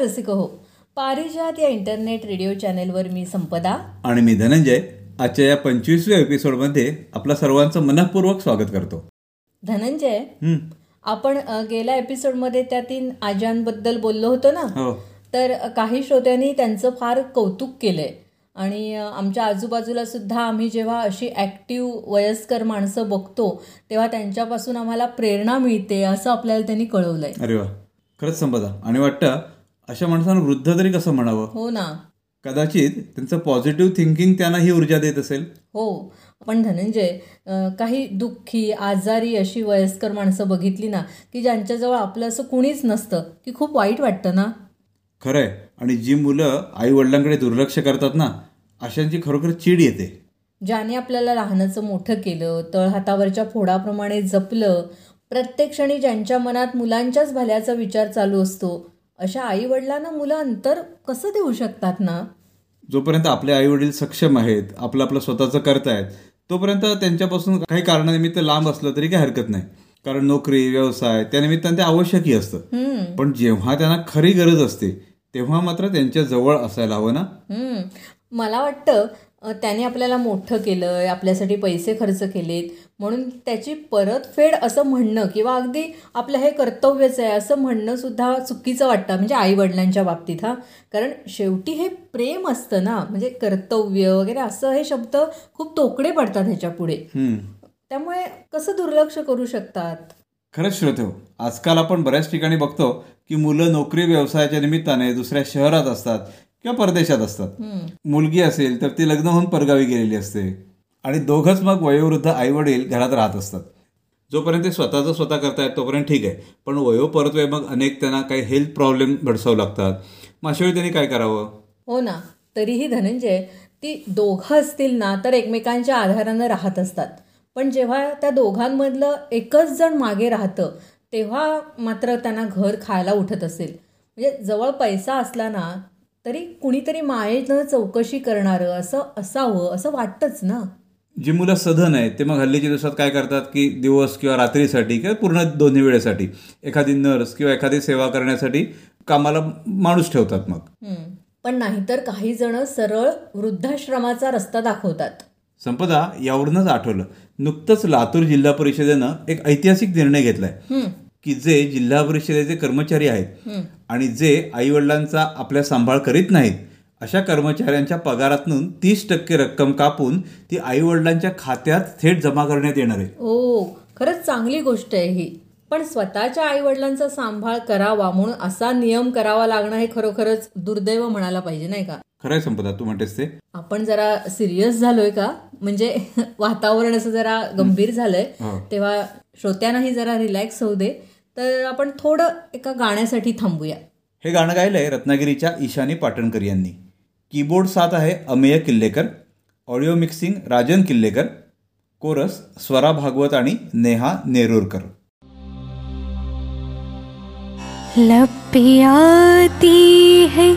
रसिक हो. पारिजात या इंटरनेट रेडिओ चॅनेलवर मी संपदा. आणि मी धनंजय. आजच्या या पंचवीसव्या एपिसोडमध्ये आपल्या सर्वांचं मनपूर्वक स्वागत करतो. धनंजय आपण गेल्या एपिसोडमध्ये त्या तीन आजांबद्दल बोललो होतो ना? हो. तर काही श्रोत्यांनी त्यांचं फार कौतुक केलंय. आणि आमच्या आजूबाजूला सुद्धा आम्ही जेव्हा अशी ॲक्टिव्ह वयस्कर माणसं बघतो तेव्हा त्यांच्यापासून आम्हाला प्रेरणा मिळते असं आपल्याला त्यांनी कळवलंय. अरे वा. खरंच संपदा. आणि वाटतं अशा माणसानं वृद्ध तरी कसं म्हणावं? हो ना. कदाचित त्यांचं पॉझिटिव्ह थिंकिंग त्यांना ही ऊर्जा देत असेल. हो. पण धनंजय काही दुःखी आजारी अशी वयस्कर माणसं बघितली ना की ज्यांच्याजवळ आपलं असं कुणीच नसतं की खूप वाईट वाटतं ना? खरंय. आणि जी मुलं आई वडिलांकडे दुर्लक्ष करतात ना अशांची खरोखर चीड येते. ज्याने आपल्याला लहानाचं मोठं केलं तळहातावरच्या फोडाप्रमाणे जपलं प्रत्येक क्षणी ज्यांच्या मनात मुलांच्याच भल्याचा विचार चालू असतो अशा आई वडिलांना मुलं अंतर कसं देऊ शकतात ना? जोपर्यंत आपले आई वडील सक्षम आहेत आपलं आपलं स्वतःचं करतायत तोपर्यंत त्यांच्यापासून काही कारणानिमित्त लांब असलं तरी काही हरकत नाही. कारण नोकरी व्यवसाय त्या निमित्तानं ते आवश्यकही असतं. पण जेव्हा त्यांना खरी गरज असते तेव्हा मात्र त्यांच्या जवळ असायला हवं ना. मला वाटतं त्याने आपल्याला मोठं केलं आपल्यासाठी पैसे खर्च केलेत. म्हणून त्याची परतफेड असं म्हणणं किंवा अगदी आपलं हे कर्तव्यच आहे असं म्हणणं सुद्धा चुकीचं वाटतं म्हणजे आई वडिलांच्या बाबतीत हा. कारण शेवटी हे प्रेम असतं ना म्हणजे कर्तव्य वगैरे असं हे शब्द खूप तोकडे पडतात ह्याच्या पुढे. हम्म. त्यामुळे कसं दुर्लक्ष करू शकतात? खरंच श्रोते हो आजकाल आपण बऱ्याच ठिकाणी बघतो की मुलं नोकरी व्यवसायाच्या निमित्ताने दुसऱ्या शहरात असतात किंवा परदेशात असतात. मुलगी असेल तर ती लग्न होऊन परगावी गेलेली असते. आणि दोघंच मग वयोवृद्ध आई वडील घरात राहत असतात. जोपर्यंत ते स्वतःचं स्वतः करतायत तोपर्यंत ठीक आहे. पण वयोपरत्वे मग अनेक त्यांना काही हेल्थ प्रॉब्लेम भडसावू लागतात. मग अशा वेळी त्यांनी काय करावं? हो ना. तरीही धनंजय ती दोघं असतील ना तर एकमेकांच्या आधारानं राहत असतात. पण जेव्हा त्या दोघांमधलं एकच जण मागे राहतं तेव्हा मात्र त्यांना घर खायला उठत असेल. म्हणजे जवळ पैसा असला ना तरी कुणीतरी मायेनं चौकशी करणारं असं असावं असं वाटतंच ना? जी मुलं सधन आहेत ते मग हल्लीच्या दिवसात काय करतात की दिवस किंवा रात्रीसाठी किंवा पूर्ण दोन्ही वेळेसाठी एखादी नर्स किंवा एखादी सेवा करण्यासाठी कामाला माणूस ठेवतात मग. पण नाहीतर काही जण सरळ वृद्धाश्रमाचा रस्ता दाखवतात. संपदा यावरूनच आठवलं. नुकतंच लातूर जिल्हा परिषदेनं एक ऐतिहासिक निर्णय घेतलाय. की जे जिल्हा परिषदेचे कर्मचारी आहेत. आणि जे आई वडिलांचा आपल्या सांभाळ करीत नाहीत अशा कर्मचाऱ्यांच्या पगारातून तीस टक्के रक्कम कापून ती आई वडिलांच्या खात्यात थेट जमा करण्यात येणार आहे. ओ खरंच चांगली गोष्ट आहे ही. पण स्वतःच्या आईवडिलांचा सांभाळ करावा म्हणून असा नियम करावा लागणं हे खरोखरच दुर्दैव म्हणायला पाहिजे नाही का? खरंय संपदा तू म्हणतेस ते. आपण जरा सिरियस झालोय का? म्हणजे वातावरण असं जरा गंभीर झालंय. हो. तेव्हा श्रोत्यांनाही जरा रिलॅक्स होऊ दे. तर आपण थोडं एका गाण्यासाठी थांबूया. हे गाणं गायलंय रत्नागिरीच्या ईशानी पाटणकर यांनी. कीबोर्ड साथ आहे Amey Killekar audio mixing Rajan Killekar chorus Swara Bhagwat आणि नेहा नेरुरकर. है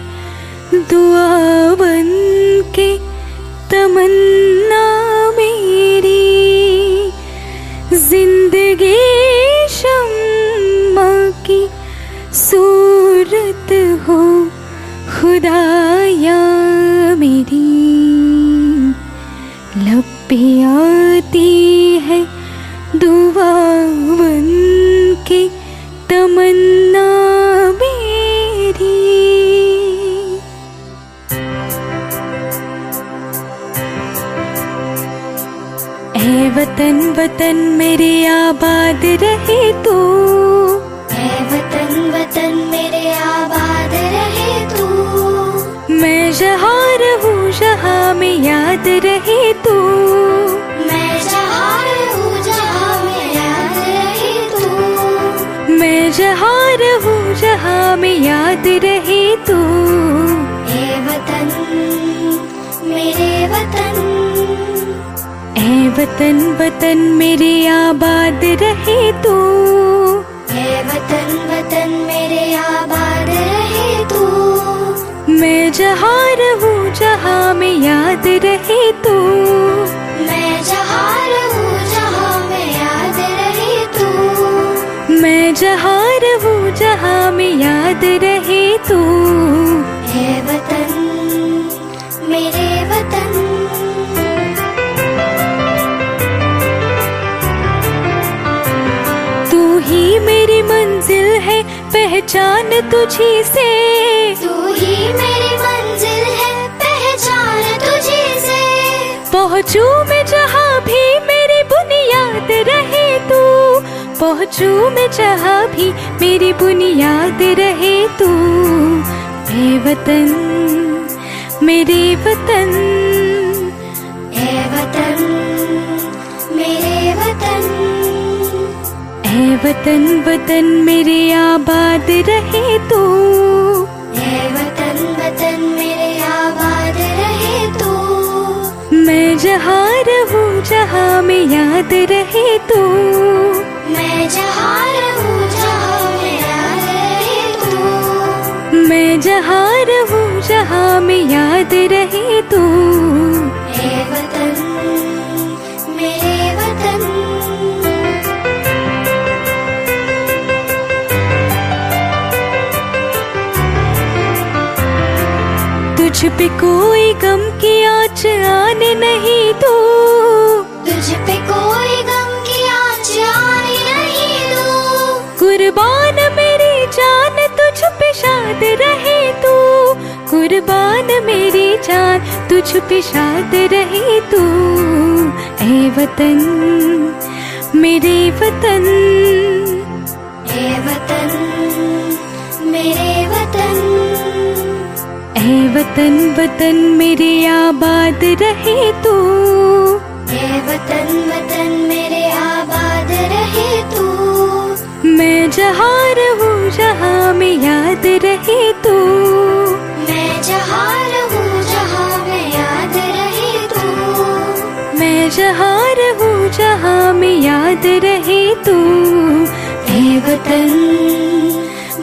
दुआ बन के तमन्ना मेरी। सूरत हो, खुदाया मेरी। लपी आती है दुआ बन के, तमन्ना मेरी। ऐ वतन वतन मेरे आबाद रहे तू। है जहाँ रहूँ जहाँ में याद रहे तू। हे वतन मेरे वतन। ऐ वतन वतन मेरे आबाद रहे तू। हे वतन वतन मेरे आबाद रहे तू। मैं जहाँ रहूँ जहाँ में याद रहे तू। याद रहे तू। तू वतन मेरे वतन। तू ही मेरी मंजिल है पहचान तुझी से। तू ही मेरी मंजिल है पहचान तुझी से। पहुंचू मैं जहाँ पहुँचू मैं जहाँ भी मेरी बुनियाद रहे तू। हे वतन मेरे वतन। हे वतन मेरे वतन। हे वतन वतन मेरे आबाद रहे तू। हे वतन वतन मेरे आबाद रहे तू। मैं जहाँ रहूँ जहाँ में याद रहे तू। मैं जहाँ रहूँ जहाँ में रहे तू। मैं जहाँ रहूँ जहाँ में याद रहे तू। हे वतन मेरे वतन। तुझ पे कोई गम की आँच आने नहीं कुर्बान मेरी जान तुझ पे शाद रहे तू ए वतन मेरे वतन। हे वतन मेरे वतन। ए वतन वतन मेरे आबाद रहे तू हे वतन वतन मेरे आबाद रहे तू मैं जहाँ रहूँ जहाँ में याद रहे तू जहाँ रहूँ जहाँ में याद रहे तू। वतन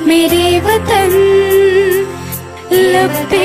मेरे वतन लब पे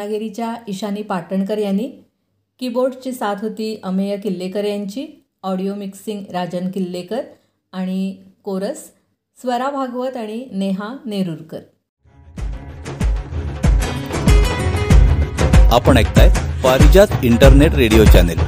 रत्नागिरीच्या ईशानी पाटणकर यांनी. कीबोर्डची साथ होती अमेय किल्लेकर यांची ऑडिओ मिक्सिंग राजन किल्लेकर आणि कोरस स्वरा भागवत आणि नेहा नेरुरकर. आपण ऐकताय Parijat internet radio channel.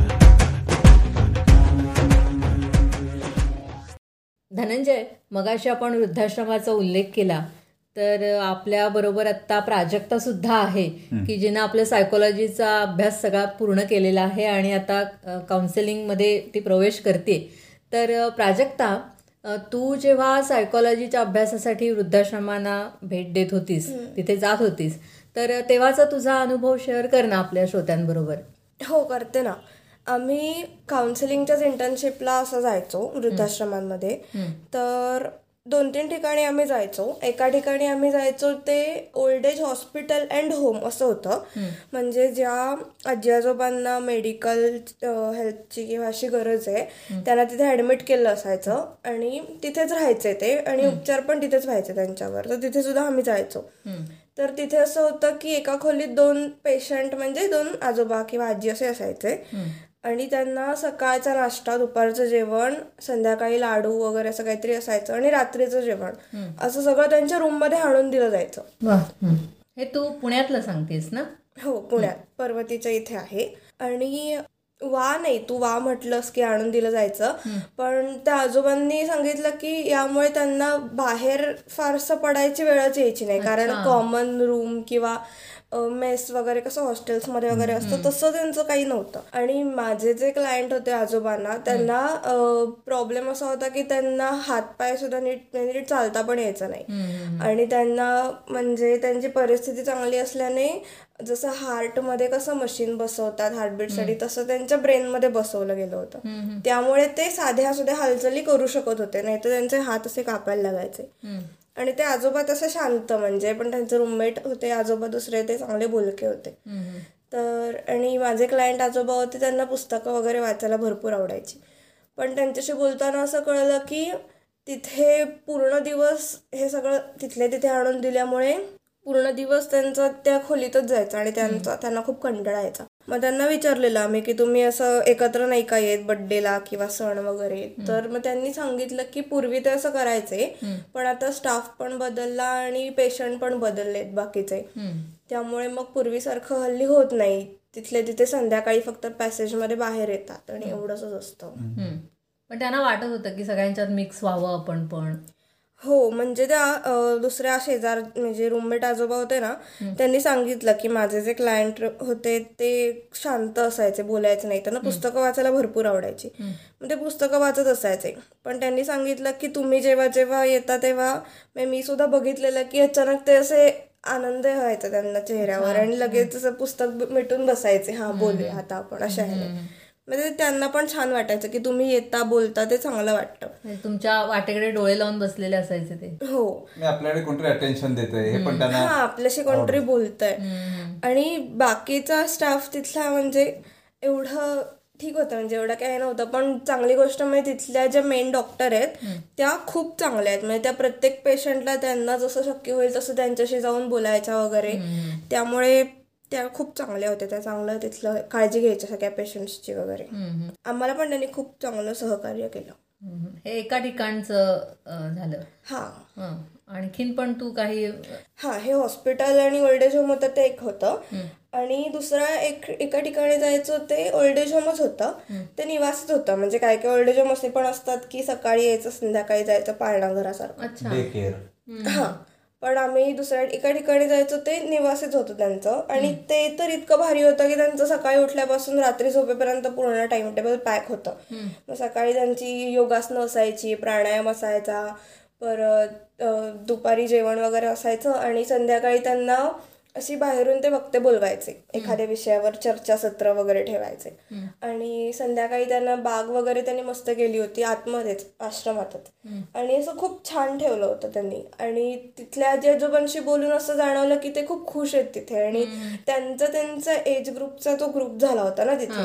Dhananjay मगाशी आपण वृद्धाश्रमाचा उल्लेख केला. तर आपल्याबरोबर आत्ता प्राजक्ता सुद्धा आहे की जिनं आपल्या सायकोलॉजीचा अभ्यास सगळा पूर्ण केलेला आहे आणि आता काउन्सिलिंगमध्ये ती प्रवेश करते. तर प्राजक्ता तू जेव्हा सायकोलॉजीच्या अभ्यासासाठी वृद्धाश्रमांना भेट देत होतीस तिथे जात होतीस तर तेव्हाचा तुझा अनुभव शेअर कर ना आपल्या श्रोत्यांबरोबर. हो करते ना. आम्ही काउन्सिलिंगच्याच इंटर्नशिपला असं जायचो वृद्धाश्रमांमध्ये. तर दोन तीन ठिकाणी आम्ही जायचो. एका ठिकाणी आम्ही जायचो ते old age hospital and home असं होतं. म्हणजे ज्या आजी आजोबांना मेडिकल हेल्थची किंवा अशी गरज आहे त्यांना तिथे ऍडमिट केलं असायचं. आणि तिथेच राहायचे ते. आणि उपचार पण तिथेच व्हायचे त्यांच्यावर. तर तिथे सुद्धा आम्ही जायचो. तर तिथे असं होतं की एका खोलीत दोन पेशंट म्हणजे दोन आजोबा किंवा आजी असे असायचे. आणि त्यांना सकाळचा नाश्ता दुपारचं जेवण संध्याकाळी लाडू वगैरे असं काहीतरी असायचं आणि रात्रीचं जेवण. असं सगळं त्यांच्या रूममध्ये आणून दिलं जायचं. हे तू पुण्यातलं सांगतेस ना? हो पुण्यात. पर्वतीच्या इथे आहे. आणि वा नाही तू वा म्हटलंस की आणून दिलं जायचं. पण त्या आजोबांनी सांगितलं की यामुळे त्यांना बाहेर फारसं पडायची वेळच यायची नाही. कारण कॉमन रूम किंवा मेस वगैरे कसं हॉस्टेल्समध्ये वगैरे असतं तसं त्यांचं काही नव्हतं. आणि माझे जे क्लायंट होते आजोबांना त्यांना प्रॉब्लेम असा होता की त्यांना हातपाय सुद्धा नीट म्हणजे नीट चालता पण यायचं नाही. आणि त्यांना म्हणजे त्यांची परिस्थिती चांगली असल्याने जसं हार्टमध्ये कसं मशीन बसवतात हार्टबीटसाठी तसं त्यांच्या ब्रेनमध्ये बसवलं गेलं होतं. त्यामुळे ते साध्या सुद्धा हालचाली करू शकत होते नाही तर त्यांचे हात असे कापायला लागायचे. आणि ते आजोबा तसे शांत म्हणजे पण त्यांचे रूममेट होते आजोबा दुसरे ते चांगले बोलके होते. तर आणि माझे क्लायंट आजोबा होते त्यांना पुस्तकं वगैरे वाचायला भरपूर आवडायची. पण त्यांच्याशी बोलताना असं कळलं की तिथे पूर्ण दिवस हे सगळं तिथले तिथे आणून दिल्यामुळे पूर्ण दिवस त्यांचा त्या खोलीतच जायचा आणि त्यांचा त्यांना खूप कंटाळा यायचा मग त्यांना विचारलेलं आम्ही की तुम्ही असं एकत्र नाही का येत बड्डेला किंवा सण वगैरे? तर मग त्यांनी सांगितलं की पूर्वी ते असं करायचे पण आता स्टाफ पण बदलला आणि पेशंट पण बदललेत बाकीचे. त्यामुळे मग पूर्वीसारखं हल्ली होत नाही. तिथले तिथे संध्याकाळी फक्त पॅसेजमध्ये बाहेर येतात आणि एवढंच असतं. पण त्यांना वाटत होतं की सगळ्यांच्यात मिक्स व्हावं आपण पण. हो म्हणजे त्या दुसऱ्या शेजार म्हणजे रूममेट आजोबा होते ना त्यांनी सांगितलं की माझे जे क्लायंट होते ते शांत असायचे बोलायचे नाही. त्यांना पुस्तकं वाचायला भरपूर आवडायची. मग ते पुस्तकं वाचत असायचे. पण त्यांनी सांगितलं की तुम्ही जेव्हा जेव्हा येता तेव्हा मी सुद्धा बघितलेलं की अचानक ते असे आनंद व्हायचा त्यांना चेहऱ्यावर आणि लगेच असं पुस्तक मिटून बसायचे. हा बोलूया आता आपण अशा ह्याने. म्हणजे त्यांना पण छान वाटायचं की तुम्ही येता बोलता ते चांगलं वाटतं. म्हणजे तुमच्या वाटेकडे डोळे लावून बसलेले असायचे ते. हो. मी आपल्याकडे कोणतरी अटेन्शन देत आहे हे पण त्यांना हा आपल्याशी कोणतरी बोलतंय. आणि बाकीचा स्टाफ तिथला म्हणजे एवढं ठीक होतं म्हणजे एवढं काही नव्हतं. पण चांगली गोष्ट म्हणजे तिथल्या ज्या मेन डॉक्टर आहेत त्या खूप चांगल्या आहेत. म्हणजे त्या प्रत्येक पेशंटला त्यांना जसं शक्य होईल तसं त्यांच्याशी जाऊन बोलायच्या वगैरे. त्यामुळे त्या खूप चांगल्या होत्या. त्या चांगलं तिथलं काळजी घ्यायच्या सगळ्या पेशंट्सची वगैरे. आम्हाला पण त्यांनी खूप चांगलं सहकार्य केलं. हे एका ठिकाणचं झालं. हा. आणखीन पण तू काही हा हे हॉस्पिटल आणि ओल्ड एज होम होतं ते एक होतं. आणि दुसरा एक एका ठिकाणी जायचं ते ओल्ड एज होमच होतं. ते निवासच होतं. म्हणजे काय काय ओल्ड एज होम असे पण असतात की सकाळी यायचं संध्याकाळी जायचं पाळणा घरासारखं. हा. पण आम्ही दुसऱ्या एका ठिकाणी जायचो ते निवासीच होतं त्यांचं. आणि ते तर इतकं भारी होतं की त्यांचं सकाळी उठल्यापासून रात्री झोपेपर्यंत पूर्ण टाइम टेबल पॅक होतं मग सकाळी त्यांची योगासनं असायची प्राणायाम असायचा परत दुपारी जेवण वगैरे असायचं आणि संध्याकाळी त्यांना अशी बाहेरून ते वक्ते बोलवायचे. एखाद्या विषयावर चर्चासत्र वगैरे ठेवायचे. आणि संध्याकाळी त्यांना बाग वगैरे त्यांनी मस्त केली होती आतमध्येच आश्रमातच. आणि असं खूप छान ठेवलं होतं त्यांनी. आणि तिथल्या आजी आजोबांशी बोलून असं जाणवलं की ते खूप खुश आहेत तिथे. आणि त्यांचा त्यांचा एज ग्रुपचा तो ग्रुप झाला होता ना तिथे.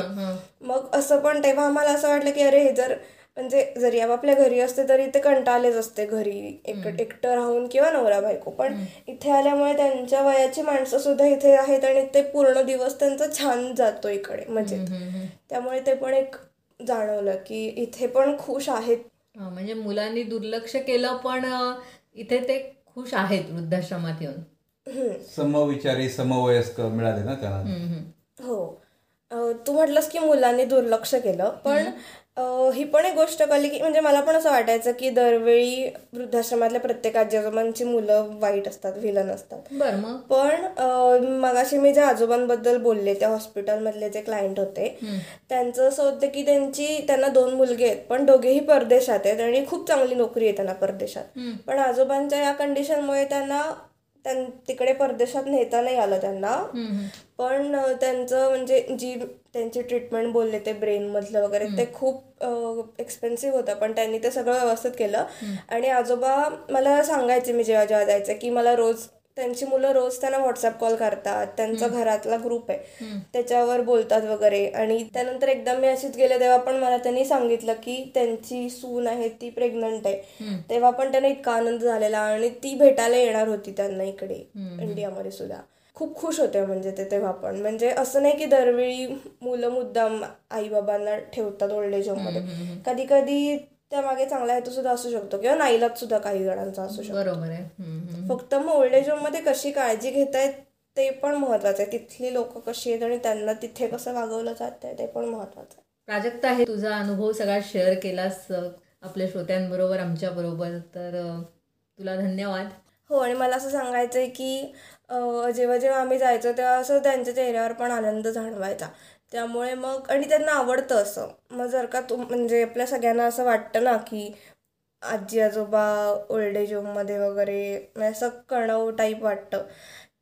मग असं पण तेव्हा आम्हाला असं वाटलं की अरे हे जर म्हणजे जरी आपापल्या घरी असते तरी ते कंटाळलेच असते घरी एक एकटं राहून किंवा नवरा बायको. पण इथे आल्यामुळे त्यांच्या वयाची माणसं सुद्धा इथे आहेत आणि ते पूर्ण दिवस त्यांचा छान जातो इकडे म्हणजे. त्यामुळे ते पण एक जाणवलं की इथे पण खुश आहेत. म्हणजे मुलांनी दुर्लक्ष केलं पण इथे ते खुश आहेत वृद्धाश्रमात येऊन. समविचारी समवयस्क मिळाले ना त्यांना. हो. तू म्हटलंस की मुलांनी दुर्लक्ष केलं पण ही पण एक गोष्ट कळली की म्हणजे मला पण असं वाटायचं की दरवेळी वृद्धाश्रमातल्या प्रत्येक आजी आजोबांची मुलं वाईट असतात विलन असतात. बर मग? पण मगाशी मी ज्या आजोबांबद्दल बोलले त्या हॉस्पिटलमधले जे क्लायंट होते त्यांचं असं होतं की त्यांची त्यांना दोन मुलगे आहेत पण दोघेही परदेशात आहेत आणि खूप चांगली नोकरी आहे त्यांना परदेशात. पण आजोबांच्या या कंडिशनमुळे त्यांना त्यां तिकडे परदेशात नेता नाही आलं त्यांना. पण त्यांचं म्हणजे जी त्यांची ट्रीटमेंट बोलले ते ब्रेन मधलं वगैरे ते खूप एक्सपेन्सिव्ह होतं. पण त्यांनी ते सगळं व्यवस्थित केलं. आणि आजोबा मला सांगायचे मी जेव्हा जेव्हा जायचं की मला रोज त्यांची मुलं रोज त्यांना व्हॉट्सअप कॉल करतात. त्यांचा घरातला ग्रुप आहे. त्याच्यावर बोलतात वगैरे. आणि त्यानंतर एकदा मी अशीच गेले तेव्हा पण मला त्यांनी सांगितलं की त्यांची सून आहे ती प्रेग्नंट आहे. तेव्हा पण त्यांना इतका आनंद झालेला आणि ती भेटायला येणार होती त्यांना इकडे इंडियामध्ये सुद्धा. खूप खुश होते म्हणजे ते तेव्हा पण. म्हणजे असं नाही की दरवेळी मुलं मुद्दाम आई बाबांना ठेवतात ओल्ड एजमध्ये. कधी कधी त्यामागे चांगला हेतू सुद्धा असू शकतो किंवा नाईलाज सुद्धा काही जणांचा असू शकतो. बरोबर आहे. फक्त मग ओल्ड एजमध्ये कशी काळजी घेतायत ते पण महत्वाचं आहे. तिथली लोक कशी आहेत आणि त्यांना तिथे कसं वागवलं जात आहे ते पण महत्वाचं आहे. प्राजक्ता आहे तुझा अनुभव सगळा शेअर केलास आपल्या श्रोत्यांबरोबर आमच्याबरोबर तर अ, तुला धन्यवाद. हो आणि मला असं सांगायचं आहे की जेव्हा जेव्हा आम्ही जायचो तेव्हा असं त्यांच्या चेहऱ्यावर पण आनंद जाणवायचा. त्यामुळे मग आणि त्यांना आवडतं असं. मग जर का तुम म्हणजे आपल्या सगळ्यांना असं वाटतं ना की आजी आजोबा ओल्ड एज होममध्ये वगैरे म्हणजे असं कणव टाईप वाटतं.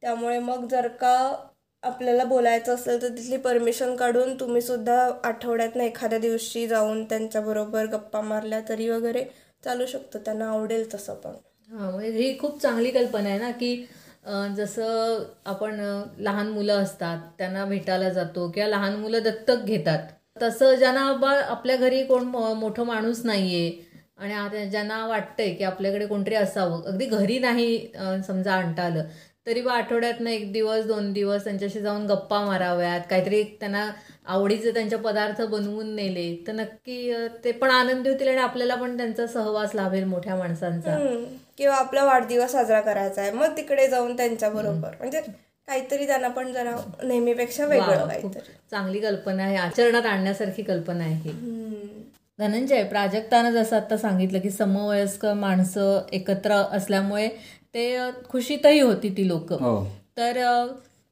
त्यामुळे मग जर का आपल्याला बोलायचं असेल तर तिथली परमिशन काढून तुम्ही सुद्धा आठवड्यातनं एखाद्या दिवशी जाऊन त्यांच्याबरोबर गप्पा मारल्या तरी वगैरे चालू शकतं. त्यांना आवडेल तसं पण. हा म्हणजे ही खूप चांगली कल्पना आहे ना की जसं आपण लहान मुलं असतात त्यांना भेटायला जातो किंवा लहान मुलं दत्तक घेतात. तसं ज्यांना बा आपल्या घरी कोण मोठं माणूस नाहीये आणि आता ज्यांना वाटतंय की आपल्याकडे कोणतरी असावं अगदी घरी नाही समजा आणता आलं तरी बा आठवड्यातनं एक दिवस दोन दिवस त्यांच्याशी जाऊन गप्पा माराव्यात काहीतरी त्यांना आवडीचे त्यांचे पदार्थ बनवून नेले तर नक्की ते पण आनंदी होतील आणि आपल्याला पण त्यांचा सहवास लाभेल मोठ्या माणसांचा. किंवा आपला वाढदिवस साजरा करायचा आहे मग तिकडे जाऊन त्यांच्या बरोबर. म्हणजे काहीतरी त्यांना पण जरा नेहमीपेक्षा वेगळं काहीतरी. चांगली कल्पना आहे आचरणात आणण्यासारखी कल्पना आहे ही. धनंजय प्राजक्तानं जसं आता सांगितलं की समवयस्क माणसं एकत्र असल्यामुळे ते खुशीतही होती ती लोक. हो. तर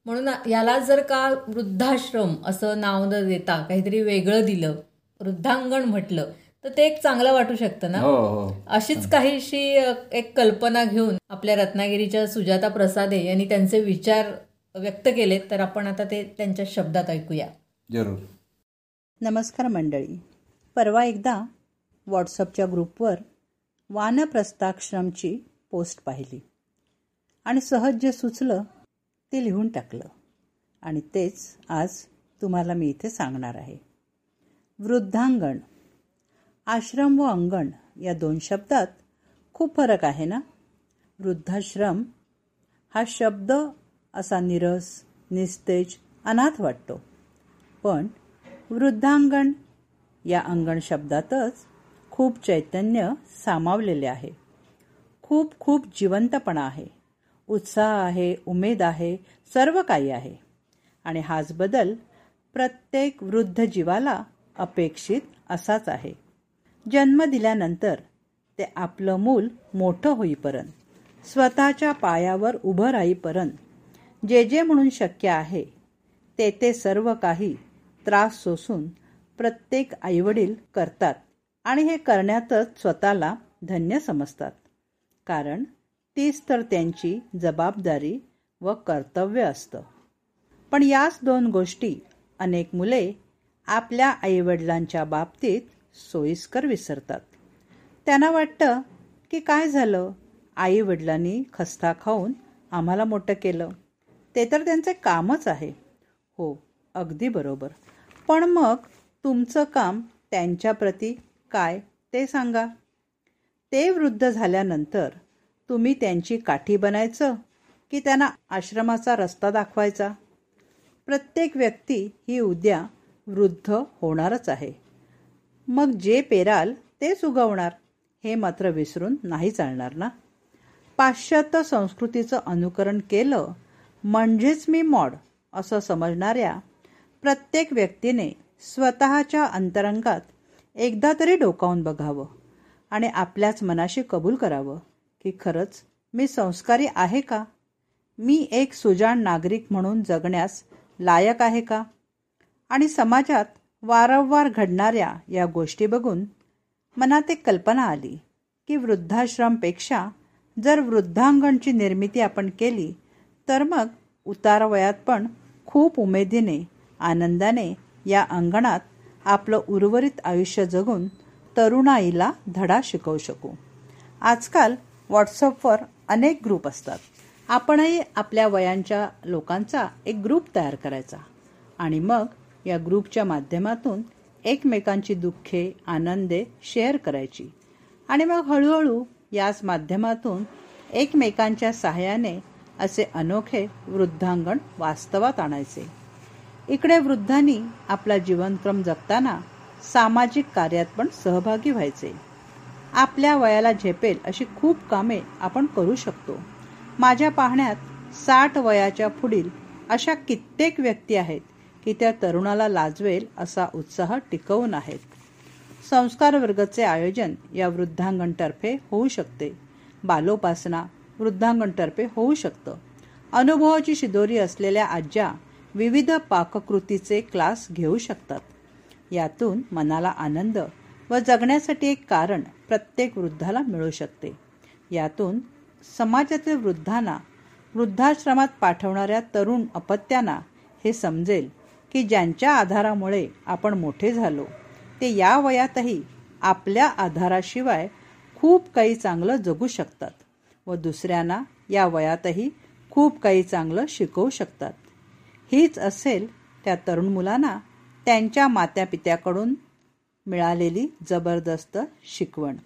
म्हणून याला जर का वृद्धाश्रम असं नाव न देता काहीतरी वेगळं दिलं वृद्धांगण म्हटलं तर ते एक चांगलं वाटू शकतं ना? हो हो. अशीच काहीशी एक कल्पना घेऊन आपल्या रत्नागिरीच्या सुजाता प्रसादे यांनी त्यांचे विचार व्यक्त केलेत तर आपण आता ते त्यांच्या शब्दात ऐकूया. जरूर. नमस्कार मंडळी. परवा एकदा व्हॉट्सअपच्या ग्रुपवर वानप्रस्थाश्रमची पोस्ट पाहिली आणि सहज जे सुचलं ते लिहून टाकलं. आणि तेच आज तुम्हाला मी इथे सांगणार आहे. वृद्धांगण. आश्रम व अंगण या दोन शब्दात खूप फरक आहे ना? वृद्धाश्रम हा शब्द असा निरस निस्तेज अनाथ वाटतो. पण वृद्धांगण या अंगण शब्दातच खूप चैतन्य सामावलेले आहे. खूप खूप जिवंतपणा आहे. उत्साह आहे उमेद आहे सर्व काही आहे. आणि हाच बदल प्रत्येक वृद्ध जीवाला अपेक्षित असाच आहे. जन्म दिल्यानंतर ते आपलं मूल मोठं होईपर्यंत स्वतःच्या पायावर उभं राहीपर्यंत जे जे म्हणून शक्य आहे ते ते सर्व काही त्रास सोसून प्रत्येक आईवडील करतात आणि हे करण्यातच स्वतःला धन्य समजतात. कारण तीच तर त्यांची जबाबदारी व कर्तव्य असतं. पण याच दोन गोष्टी अनेक मुले आपल्या आईवडिलांच्या बाबतीत सोयीस्कर विसरतात. त्यांना वाटतं की काय झालं? आई वडिलांनी खस्ता खाऊन आम्हाला मोठं केलं. ते तर त्यांचे कामच आहे. हो अगदी बरोबर. पण मग तुमचं काम त्यांच्याप्रती काय ते सांगा. ते वृद्ध झाल्यानंतर तुम्ही त्यांची काठी बनायचं की त्यांना आश्रमाचा रस्ता दाखवायचा? प्रत्येक व्यक्ती ही उद्या वृद्ध होणारच आहे. मग जे पेराल तेच उगवणार हे मात्र विसरून नाही चालणार ना. पाश्चात्य संस्कृतीचं अनुकरण केलं म्हणजेच मी मॉड असं समजणाऱ्या प्रत्येक व्यक्तीने स्वतःच्या अंतरंगात एकदा तरी डोकावून बघावं आणि आपल्याच मनाशी कबूल करावं की खरंच मी संस्कारी आहे का? मी एक सुजाण नागरिक म्हणून जगण्यास लायक आहे का? आणि समाजात वारंवार घडणाऱ्या या गोष्टी बघून मनात एक कल्पना आली की वृद्धाश्रमपेक्षा जर वृद्धांगणची निर्मिती आपण केली तर मग उतारवयात पण खूप उमेदीने आनंदाने या अंगणात आपलं उर्वरित आयुष्य जगून तरुणाईला धडा शिकवू शकू. आजकाल व्हॉट्सअपवर अनेक ग्रुप असतात. आपणही आपल्या वयांच्या लोकांचा एक ग्रुप तयार करायचा आणि मग या ग्रुपच्या माध्यमातून एकमेकांची दुःखे आनंदे शेअर करायची. आणि मग हळूहळू याच माध्यमातून एकमेकांच्या सहाय्याने असे अनोखे वृद्धांगण वास्तवात आणायचे. इकडे वृद्धांनी आपला जीवनक्रम जगताना सामाजिक कार्यात पण सहभागी व्हायचे. आपल्या वयाला झेपेल अशी खूप कामे आपण करू शकतो. माझ्या पाहण्यात साठ वयाच्या पुढील अशा कित्येक व्यक्ती आहेत की त्या तरुणाला लाजवेल असा उत्साह टिकवून आहेत. संस्कार वर्गचे आयोजन या वृद्धांगणतर्फे होऊ शकते. बालोपासना वृद्धांगणतर्फे होऊ शकतं. अनुभवाची शिदोरी असलेल्या आज्या विविध पाककृतीचे क्लास घेऊ शकतात. यातून मनाला आनंद व जगण्यासाठी एक कारण प्रत्येक वृद्धाला मिळू शकते. यातून समाजातील वृद्धांना वृद्धाश्रमात पाठवणाऱ्या तरुण अपत्यांना हे समजेल की ज्यांच्या आधारामुळे आपण मोठे झालो ते या वयातही आपल्या आधाराशिवाय खूप काही चांगलं जगू शकतात व दुसऱ्यांना या वयातही खूप काही चांगलं शिकवू शकतात. हीच असेल त्या तरुण मुलांना त्यांच्या मात्यापित्याकडून मिळालेली जबरदस्त शिकवण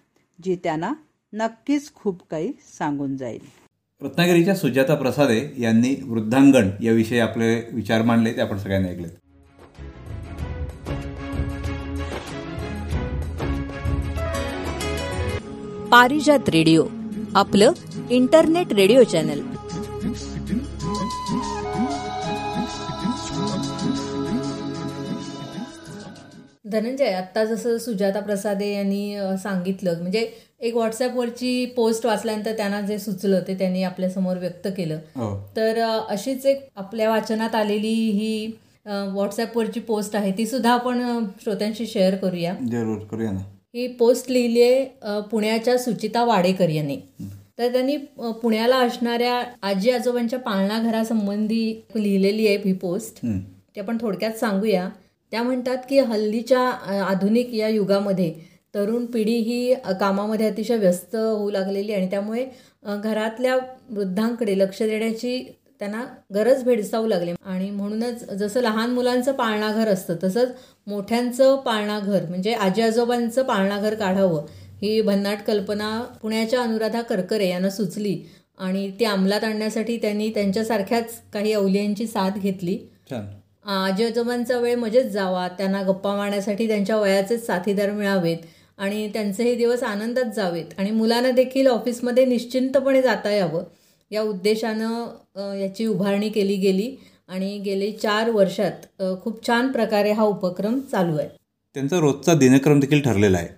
जी त्यांना नक्कीच खूप काही सांगून जाईल. रत्नागिरीच्या सुजाता प्रसादे यांनी वृद्धांगण याविषयी आपले विचार मांडले ते आपण सगळ्यांनी ऐकलेत. पारिजात रेडिओ आपलं इंटरनेट रेडिओ चॅनल. धनंजय आत्ता जसं सुजाता प्रसादे यांनी सांगितलं म्हणजे एक व्हॉट्सॲपवरची पोस्ट वाचल्यानंतर त्यांना जे सुचलं ते त्यांनी आपल्यासमोर व्यक्त केलं. हो. तर अशीच एक आपल्या वाचनात आलेली ही अ, व्हॉट्सॲपवरची पोस्ट आहे ती सुद्धा आपण श्रोत्यांशी शेअर करूया. जरूर करूया ना. ही पोस्ट लिहिली आहे पुण्याच्या सुचिता वाडेकर यांनी. तर त्यांनी पुण्याला असणाऱ्या आजी आजोबांच्या पाळणा घरासंबंधी लिहिलेली आहे ही पोस्ट. ते आपण थोडक्यात सांगूया. त्या म्हणतात की हल्लीच्या आधुनिक या युगामध्ये तरुण पिढी ही कामामध्ये अतिशय व्यस्त होऊ लागलेली आणि त्यामुळे घरातल्या वृद्धांकडे लक्ष देण्याची त्यांना गरज भेडसावू लागली. आणि म्हणूनच जसं लहान मुलांचं पाळणाघर असतं तसंच मोठ्यांचं पाळणाघर म्हणजे आजी आजोबांचं पाळणाघर काढावं ही भन्नाट कल्पना पुण्याच्या अनुराधा करकरे यांना सुचली. आणि ती अंमलात आणण्यासाठी त्यांनी त्यांच्यासारख्याच काही अवलियांची साथ घेतली. आजी आजोबांचा वेळ मजेत जावा त्यांना गप्पा मारण्यासाठी त्यांच्या वयाचेच साथीदार मिळावेत. आणि त्यांचे हे दिवस आनंदात जावेत. आणि मुलांना देखील ऑफिसमध्ये निश्चिंतपणे जाता यावं. या उद्देशानं याची उभारणी केली गेली आणि गेले चार वर्षात खूप छान प्रकारे हा उपक्रम चालू आहे. त्यांचा रोजचा दिनक्रम देखील ठरलेला आहे.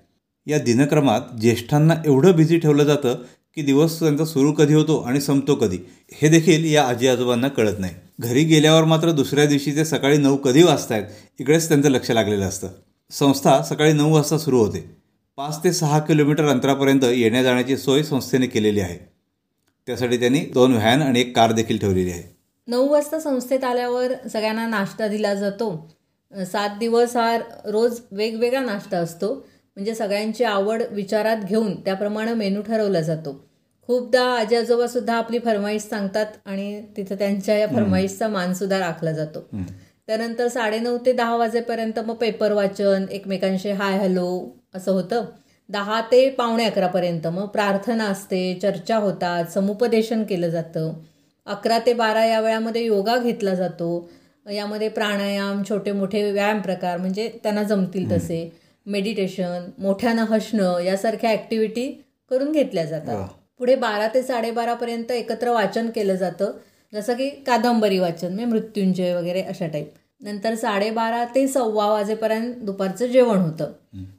या दिनक्रमात ज्येष्ठांना एवढं बिझी ठेवलं जातं की दिवस त्यांचा सुरू कधी होतो आणि संपतो कधी हे देखील या आजी आजोबांना कळत नाही. घरी गेल्यावर मात्र दुसऱ्या दिवशी ते सकाळी नऊ कधी वाजतायत इकडेच त्यांचं लक्ष लागलेलं असतं. संस्था सकाळी नऊ वाजता सुरू होते. पाच ते सहा किलोमीटर अंतरापर्यंत येण्या जाण्याची सोय संस्थेने केलेली आहे. त्यासाठी त्यांनी दोन व्हॅन आणि एक कार देखील ठेवलेली आहे. नऊ वाजता संस्थेत आल्यावर सगळ्यांना नाश्ता दिला जातो. सात दिवस हा रोज वेगवेगळा नाश्ता असतो. म्हणजे सगळ्यांची आवड विचारात घेऊन त्याप्रमाणे मेनू ठरवला जातो. खूपदा आजी आजोबा सुद्धा आपली फरमाईश सांगतात आणि तिथं त्यांच्या या फरमाईशचा मान सुद्धा राखला जातो. त्यानंतर साडेनऊ ते दहा वाजेपर्यंत मग पेपर वाचन एकमेकांशी हाय हॅलो असं होतं. दहा ते पावणे अकरापर्यंत मग प्रार्थना असते चर्चा होतात समुपदेशन केलं जातं. अकरा ते बारा या वेळामध्ये योगा घेतला जातो. यामध्ये प्राणायाम छोटे मोठे व्यायाम प्रकार म्हणजे त्यांना जमतील तसे. मेडिटेशन मोठ्यानं हसणं यासारख्या ॲक्टिव्हिटी करून घेतल्या जातात. पुढे बारा ते साडेबारापर्यंत एकत्र वाचन केलं जातं. जसं की कादंबरी वाचन म्हणजे मृत्युंजय वगैरे अशा टाईप नंतर साडेबारा ते सव्वा वाजेपर्यंत दुपारचं जेवण होतं.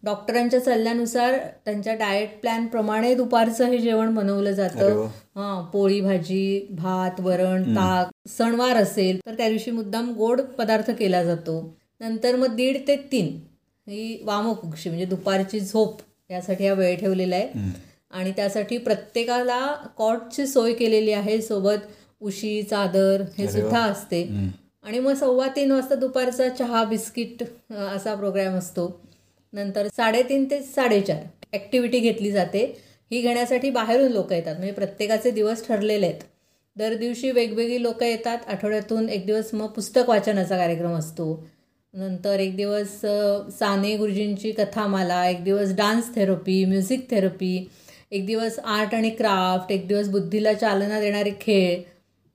डॉक्टरांच्या सल्ल्यानुसार त्यांच्या डाएट प्लॅन प्रमाणे दुपारचं हे जेवण बनवलं जातं. हा पोळी भाजी भात वरण ताक सणवार असेल तर त्या दिवशी मुद्दाम गोड पदार्थ केला जातो. नंतर मग दीड ते तीन ही वामकुक्षी म्हणजे दुपारची झोप यासाठी हा वेळ ठेवलेला आहे. आणि त्यासाठी प्रत्येकाला कॉटची सोय केलेली आहे. सोबत उशी चादर हे सुद्धा असते. आणि मग सव्वा तीन वाजता दुपारचा चहा बिस्किट असा प्रोग्राम असतो. नंतर साडेतीन ते साडेचार ॲक्टिव्हिटी घेतली जाते. ही घेण्यासाठी बाहेरून लोक येतात. म्हणजे प्रत्येकाचे दिवस ठरलेले आहेत. दर दिवशी वेगवेगळी लोक येतात. आठवड्यातून एक दिवस मग पुस्तक वाचनाचा कार्यक्रम असतो. नंतर एक दिवस साने गुरुजींची कथामाला एक दिवस डान्स थेरपी म्युझिक थेरपी एक दिवस आर्ट आणि क्राफ्ट एक दिवस बुद्धीला चालना देणारे खेळ